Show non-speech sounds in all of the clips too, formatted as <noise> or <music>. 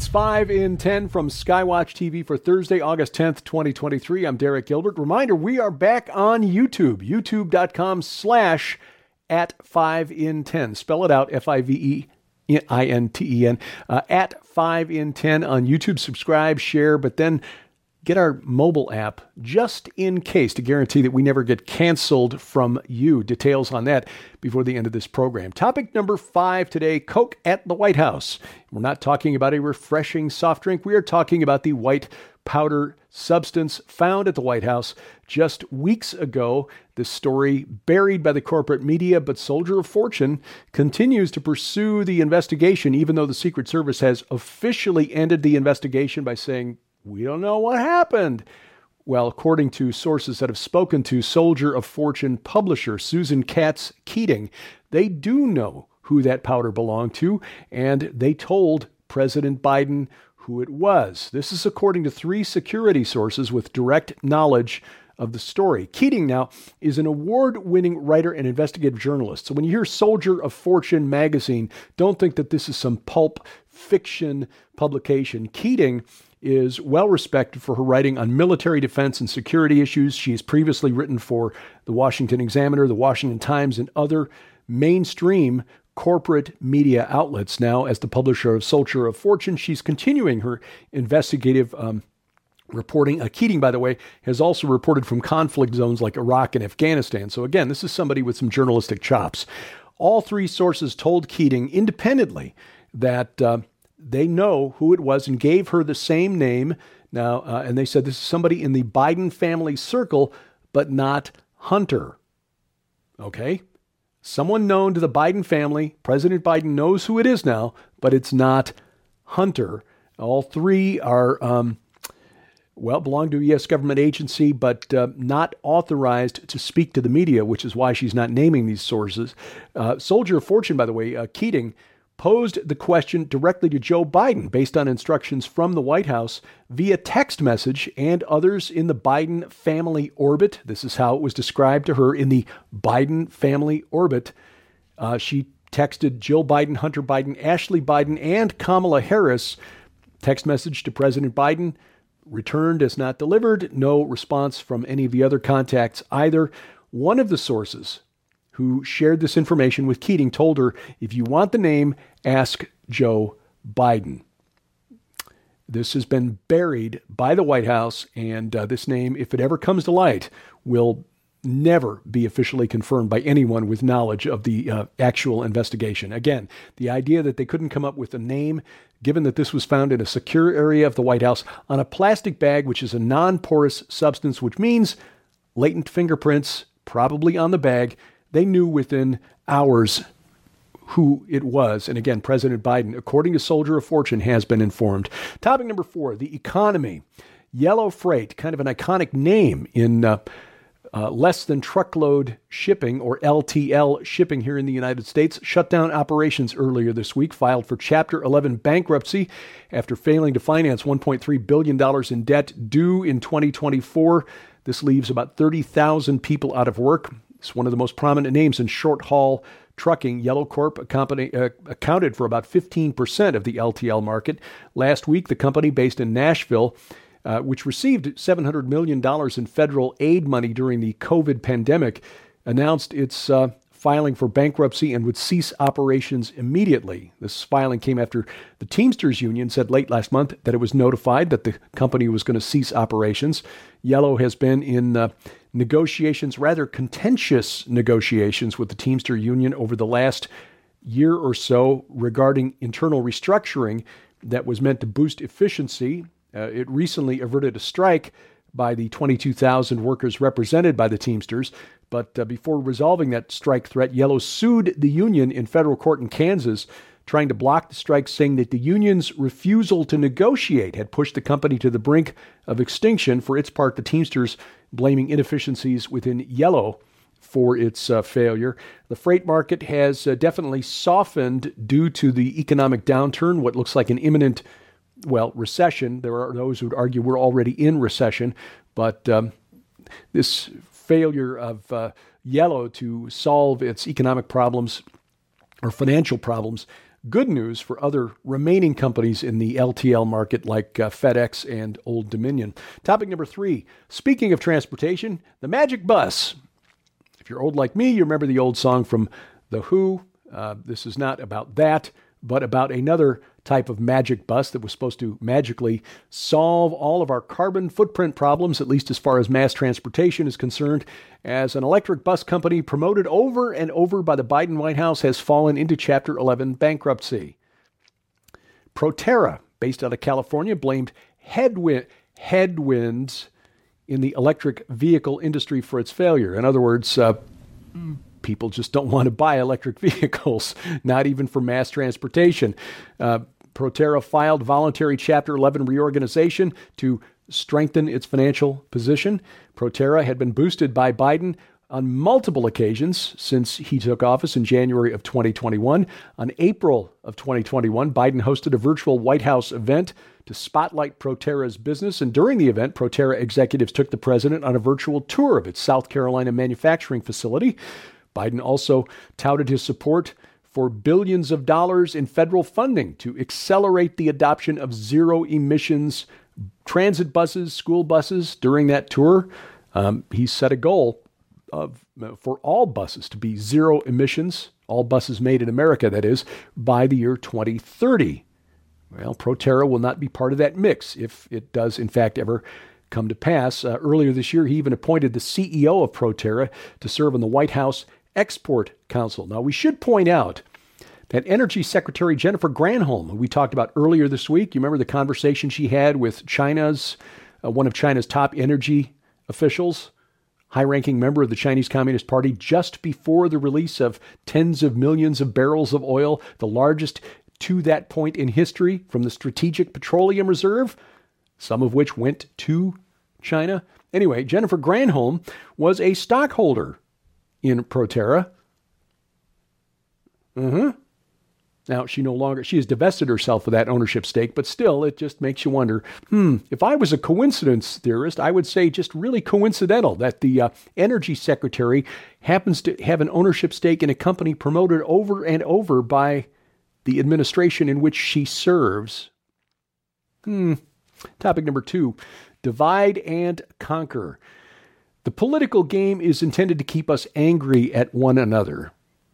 It's 5 in 10 from Skywatch TV for Thursday, August 10th, 2023. I'm Derek Gilbert. Reminder, we are back on YouTube, youtube.com slash at 5 in 10. Spell it out, F-I-V-E-I-N-T-E-N, uh, at 5 in 10 on YouTube. Subscribe, share, but then get our mobile app just in case to guarantee that we never get canceled from you. Details on that before the end of this program. Topic number five today Coke at the White House. We're not talking about a refreshing soft drink, we are talking about the white powder substance found at the White House just weeks ago. This story buried by the corporate media, but Soldier of Fortune continues to pursue the investigation, even though the Secret Service has officially ended the investigation by saying we don't know what happened. Well, according to sources that have spoken to Soldier of Fortune publisher Susan Katz Keating, they do know who that powder belonged to, and they told President Biden who it was. This is according to three security sources with direct knowledge of the story. Keating now is an award winning writer and investigative journalist. So when you hear Soldier of Fortune magazine, don't think that this is some pulp fiction publication. Keating is well respected for her writing on military defense and security issues. She has previously written for the Washington Examiner, the Washington Times, and other mainstream corporate media outlets. Now, as the publisher of Soldier of Fortune, she's continuing her investigative um, reporting. Uh, Keating, by the way, has also reported from conflict zones like Iraq and Afghanistan. So, again, this is somebody with some journalistic chops. All three sources told Keating independently that uh, they know who it was and gave her the same name. Now, uh, and they said this is somebody in the Biden family circle, but not Hunter. Okay? Someone known to the Biden family. President Biden knows who it is now, but it's not Hunter. All three are, um, well, belong to a U.S. government agency, but uh, not authorized to speak to the media, which is why she's not naming these sources. Uh, Soldier of Fortune, by the way, uh, Keating posed the question directly to Joe Biden based on instructions from the White House via text message and others in the Biden family orbit. This is how it was described to her in the Biden family orbit. Uh, she texted Jill Biden, Hunter Biden, Ashley Biden, and Kamala Harris. Text message to President Biden returned as not delivered. No response from any of the other contacts either. One of the sources who shared this information with Keating, told her, if you want the name, ask Joe Biden. This has been buried by the White House, and uh, this name, if it ever comes to light, will never be officially confirmed by anyone with knowledge of the uh, actual investigation. Again, the idea that they couldn't come up with a name, given that this was found in a secure area of the White House on a plastic bag, which is a non porous substance, which means latent fingerprints, probably on the bag, they knew within hours who it was. And again, President Biden, according to Soldier of Fortune, has been informed. Topic number four the economy. Yellow Freight, kind of an iconic name in uh, uh, less than truckload shipping or LTL shipping here in the United States, shut down operations earlier this week, filed for Chapter 11 bankruptcy after failing to finance $1.3 billion in debt due in 2024. This leaves about 30,000 people out of work. It's one of the most prominent names in short haul trucking. Yellow Corp company, uh, accounted for about 15% of the LTL market. Last week, the company based in Nashville, uh, which received $700 million in federal aid money during the COVID pandemic, announced its uh, filing for bankruptcy and would cease operations immediately. This filing came after the Teamsters Union said late last month that it was notified that the company was going to cease operations. Yellow has been in uh, negotiations, rather contentious negotiations with the Teamster Union over the last year or so regarding internal restructuring that was meant to boost efficiency. Uh, it recently averted a strike by the 22,000 workers represented by the Teamsters. But uh, before resolving that strike threat, Yellow sued the union in federal court in Kansas, trying to block the strike, saying that the union's refusal to negotiate had pushed the company to the brink of extinction. For its part, the Teamsters blaming inefficiencies within Yellow for its uh, failure. The freight market has uh, definitely softened due to the economic downturn, what looks like an imminent, well, recession. There are those who'd argue we're already in recession, but um, this failure of uh, Yellow to solve its economic problems or financial problems good news for other remaining companies in the LTL market like uh, FedEx and Old Dominion. Topic number three speaking of transportation, the magic bus. If you're old like me, you remember the old song from The Who. Uh, this is not about that, but about another type of magic bus that was supposed to magically solve all of our carbon footprint problems, at least as far as mass transportation is concerned, as an electric bus company promoted over and over by the Biden White House has fallen into Chapter 11 bankruptcy. Proterra, based out of California, blamed headwind, headwinds in the electric vehicle industry for its failure. In other words, uh, people just don't want to buy electric <laughs> vehicles, not even for mass transportation. Uh, Proterra filed voluntary Chapter 11 reorganization to strengthen its financial position. Proterra had been boosted by Biden on multiple occasions since he took office in January of 2021. On April of 2021, Biden hosted a virtual White House event to spotlight Proterra's business. And during the event, Proterra executives took the president on a virtual tour of its South Carolina manufacturing facility. Biden also touted his support for billions of dollars in federal funding to accelerate the adoption of zero emissions transit buses, school buses during that tour. Um, he set a goal of for all buses to be zero emissions, all buses made in America, that is, by the year 2030. Well, Proterra will not be part of that mix if it does, in fact, ever come to pass. Uh, earlier this year, he even appointed the CEO of Proterra to serve on the White House Export Council. Now, we should point out that Energy Secretary Jennifer Granholm, who we talked about earlier this week, you remember the conversation she had with China's uh, one of China's top energy officials, high-ranking member of the Chinese Communist Party, just before the release of tens of millions of barrels of oil, the largest to that point in history from the Strategic Petroleum Reserve, some of which went to China. Anyway, Jennifer Granholm was a stockholder in Proterra. Mm-hmm. Now she no longer she has divested herself of that ownership stake, but still it just makes you wonder, hmm, if I was a coincidence theorist, I would say just really coincidental that the uh, energy secretary happens to have an ownership stake in a company promoted over and over by the administration in which she serves. Hmm. Topic number 2, divide and conquer. The political game is intended to keep us angry at one another,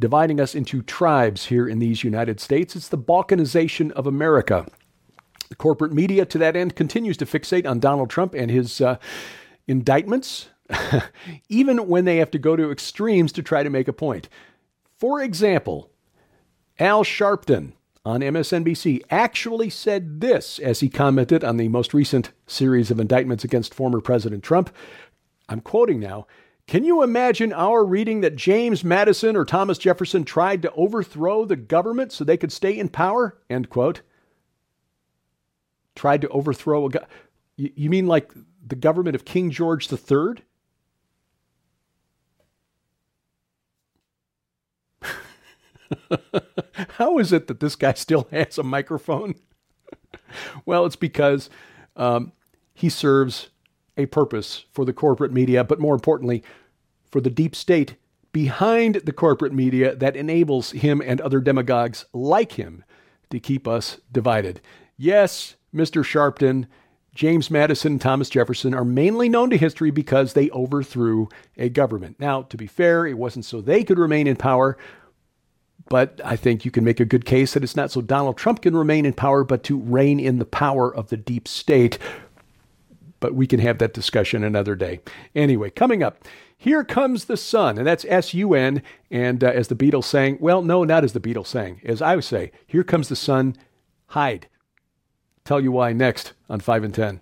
dividing us into tribes here in these United States. It's the balkanization of America. The corporate media, to that end, continues to fixate on Donald Trump and his uh, indictments, <laughs> even when they have to go to extremes to try to make a point. For example, Al Sharpton on MSNBC actually said this as he commented on the most recent series of indictments against former President Trump. I'm quoting now. Can you imagine our reading that James Madison or Thomas Jefferson tried to overthrow the government so they could stay in power? End quote. Tried to overthrow a. Go- you mean like the government of King George III? <laughs> How is it that this guy still has a microphone? <laughs> well, it's because um, he serves a purpose for the corporate media, but more importantly, for the deep state behind the corporate media that enables him and other demagogues like him to keep us divided. Yes, Mr. Sharpton, James Madison, and Thomas Jefferson are mainly known to history because they overthrew a government. Now, to be fair, it wasn't so they could remain in power, but I think you can make a good case that it's not so Donald Trump can remain in power, but to rein in the power of the deep state but we can have that discussion another day. Anyway, coming up, here comes the sun, and that's S U N. And uh, as the Beatles sang, well, no, not as the Beatles sang, as I would say, here comes the sun, hide. Tell you why next on 5 and 10.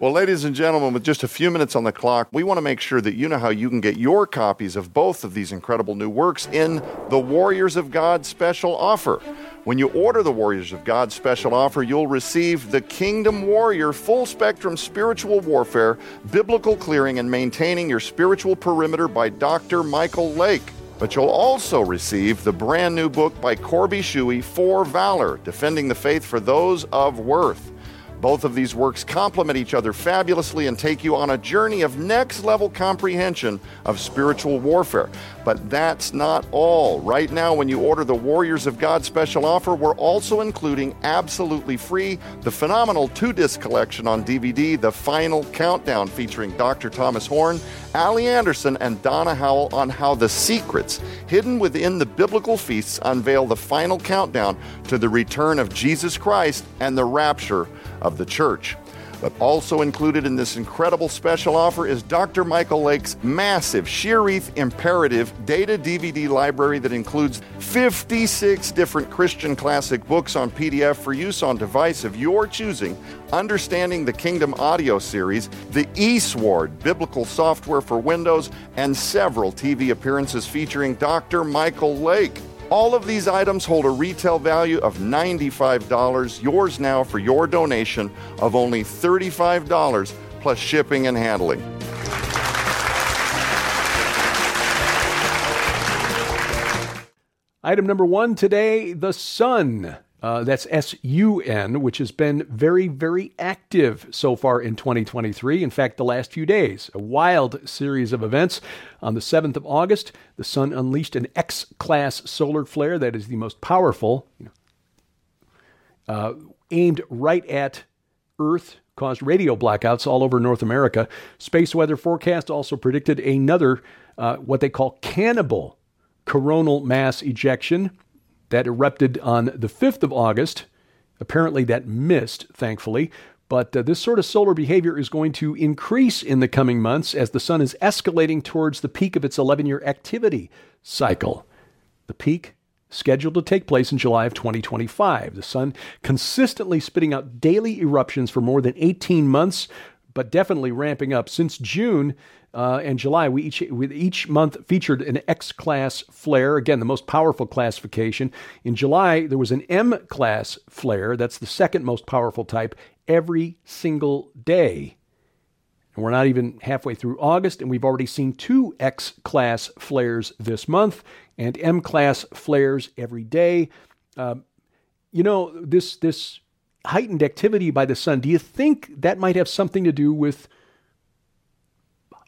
Well, ladies and gentlemen, with just a few minutes on the clock, we want to make sure that you know how you can get your copies of both of these incredible new works in the Warriors of God special offer. When you order the Warriors of God special offer, you'll receive the Kingdom Warrior full spectrum spiritual warfare, biblical clearing, and maintaining your spiritual perimeter by Dr. Michael Lake. But you'll also receive the brand new book by Corby Shuey, For Valor Defending the Faith for Those of Worth. Both of these works complement each other fabulously and take you on a journey of next level comprehension of spiritual warfare. But that's not all. Right now, when you order the Warriors of God special offer, we're also including absolutely free the phenomenal two disc collection on DVD, The Final Countdown, featuring Dr. Thomas Horn, Allie Anderson, and Donna Howell on how the secrets hidden within the biblical feasts unveil the final countdown to the return of Jesus Christ and the rapture of the church. But also included in this incredible special offer is Dr. Michael Lake's massive Sheerreef Imperative data DVD library that includes 56 different Christian classic books on PDF for use on device of your choosing, Understanding the Kingdom audio series, the eSword biblical software for Windows, and several TV appearances featuring Dr. Michael Lake. All of these items hold a retail value of $95, yours now for your donation of only $35 plus shipping and handling. Item number one today the sun. Uh, that's S U N, which has been very, very active so far in 2023. In fact, the last few days, a wild series of events. On the 7th of August, the sun unleashed an X class solar flare that is the most powerful, you know, uh, aimed right at Earth, caused radio blackouts all over North America. Space weather forecast also predicted another, uh, what they call cannibal coronal mass ejection that erupted on the 5th of August. Apparently, that missed, thankfully. But uh, this sort of solar behavior is going to increase in the coming months as the sun is escalating towards the peak of its 11 year activity cycle. The peak scheduled to take place in July of 2025. The sun consistently spitting out daily eruptions for more than 18 months, but definitely ramping up. Since June, uh, and July, we each we each month featured an X class flare. Again, the most powerful classification. In July, there was an M class flare. That's the second most powerful type. Every single day. And we're not even halfway through August, and we've already seen two X class flares this month and M class flares every day. Uh, you know this this heightened activity by the sun. Do you think that might have something to do with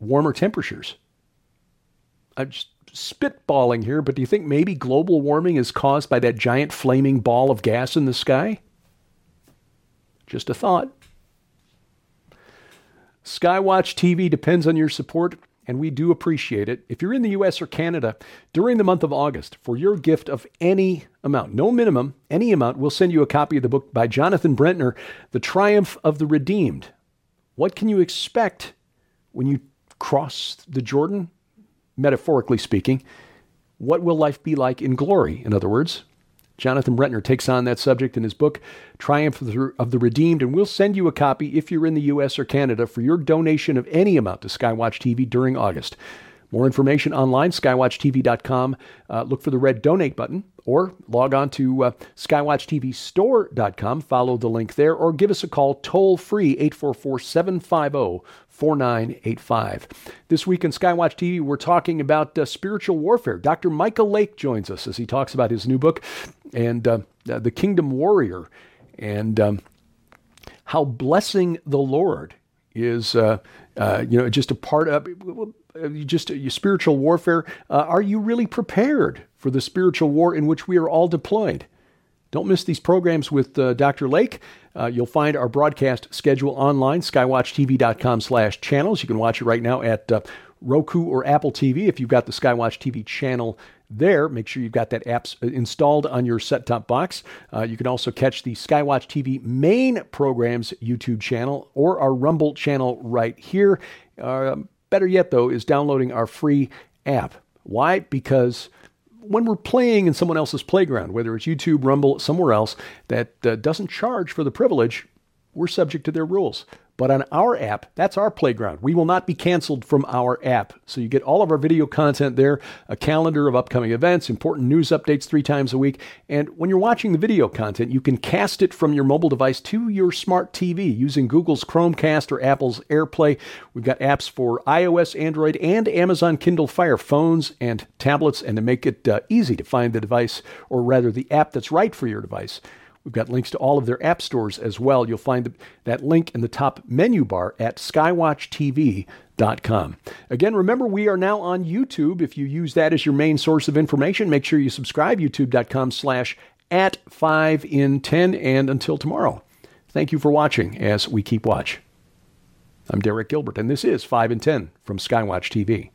warmer temperatures. I'm just spitballing here, but do you think maybe global warming is caused by that giant flaming ball of gas in the sky? Just a thought. Skywatch TV depends on your support, and we do appreciate it. If you're in the US or Canada during the month of August, for your gift of any amount, no minimum, any amount, we'll send you a copy of the book by Jonathan Brentner, The Triumph of the Redeemed. What can you expect when you cross the Jordan, metaphorically speaking, what will life be like in glory? In other words, Jonathan Brentner takes on that subject in his book, Triumph of the Redeemed, and we'll send you a copy if you're in the U.S. or Canada for your donation of any amount to Skywatch TV during August. More information online, skywatchtv.com. Uh, look for the red donate button or log on to uh, skywatchtvstore.com. Follow the link there or give us a call toll free 844 750 4985. This week on Skywatch TV, we're talking about uh, spiritual warfare. Dr. Michael Lake joins us as he talks about his new book and uh, The Kingdom Warrior and um, how blessing the Lord is, uh, uh you know, just a part of just your spiritual warfare. Uh, are you really prepared for the spiritual war in which we are all deployed? Don't miss these programs with uh, Dr. Lake. Uh, you'll find our broadcast schedule online, skywatchtv.com slash channels. You can watch it right now at uh, Roku or Apple TV if you've got the Skywatch TV channel there. Make sure you've got that app uh, installed on your set top box. Uh, you can also catch the Skywatch TV main programs YouTube channel or our Rumble channel right here. Uh, better yet, though, is downloading our free app. Why? Because when we're playing in someone else's playground, whether it's YouTube, Rumble, somewhere else that uh, doesn't charge for the privilege, we're subject to their rules. But on our app, that's our playground. We will not be canceled from our app. So you get all of our video content there, a calendar of upcoming events, important news updates three times a week. And when you're watching the video content, you can cast it from your mobile device to your smart TV using Google's Chromecast or Apple's AirPlay. We've got apps for iOS, Android, and Amazon Kindle Fire phones and tablets. And to make it uh, easy to find the device, or rather the app that's right for your device, We've got links to all of their app stores as well. You'll find that link in the top menu bar at skywatchtv.com. Again, remember we are now on YouTube. If you use that as your main source of information, make sure you subscribe youtube.com slash at 5 in 10 and until tomorrow. Thank you for watching as we keep watch. I'm Derek Gilbert and this is 5 in 10 from Skywatch TV.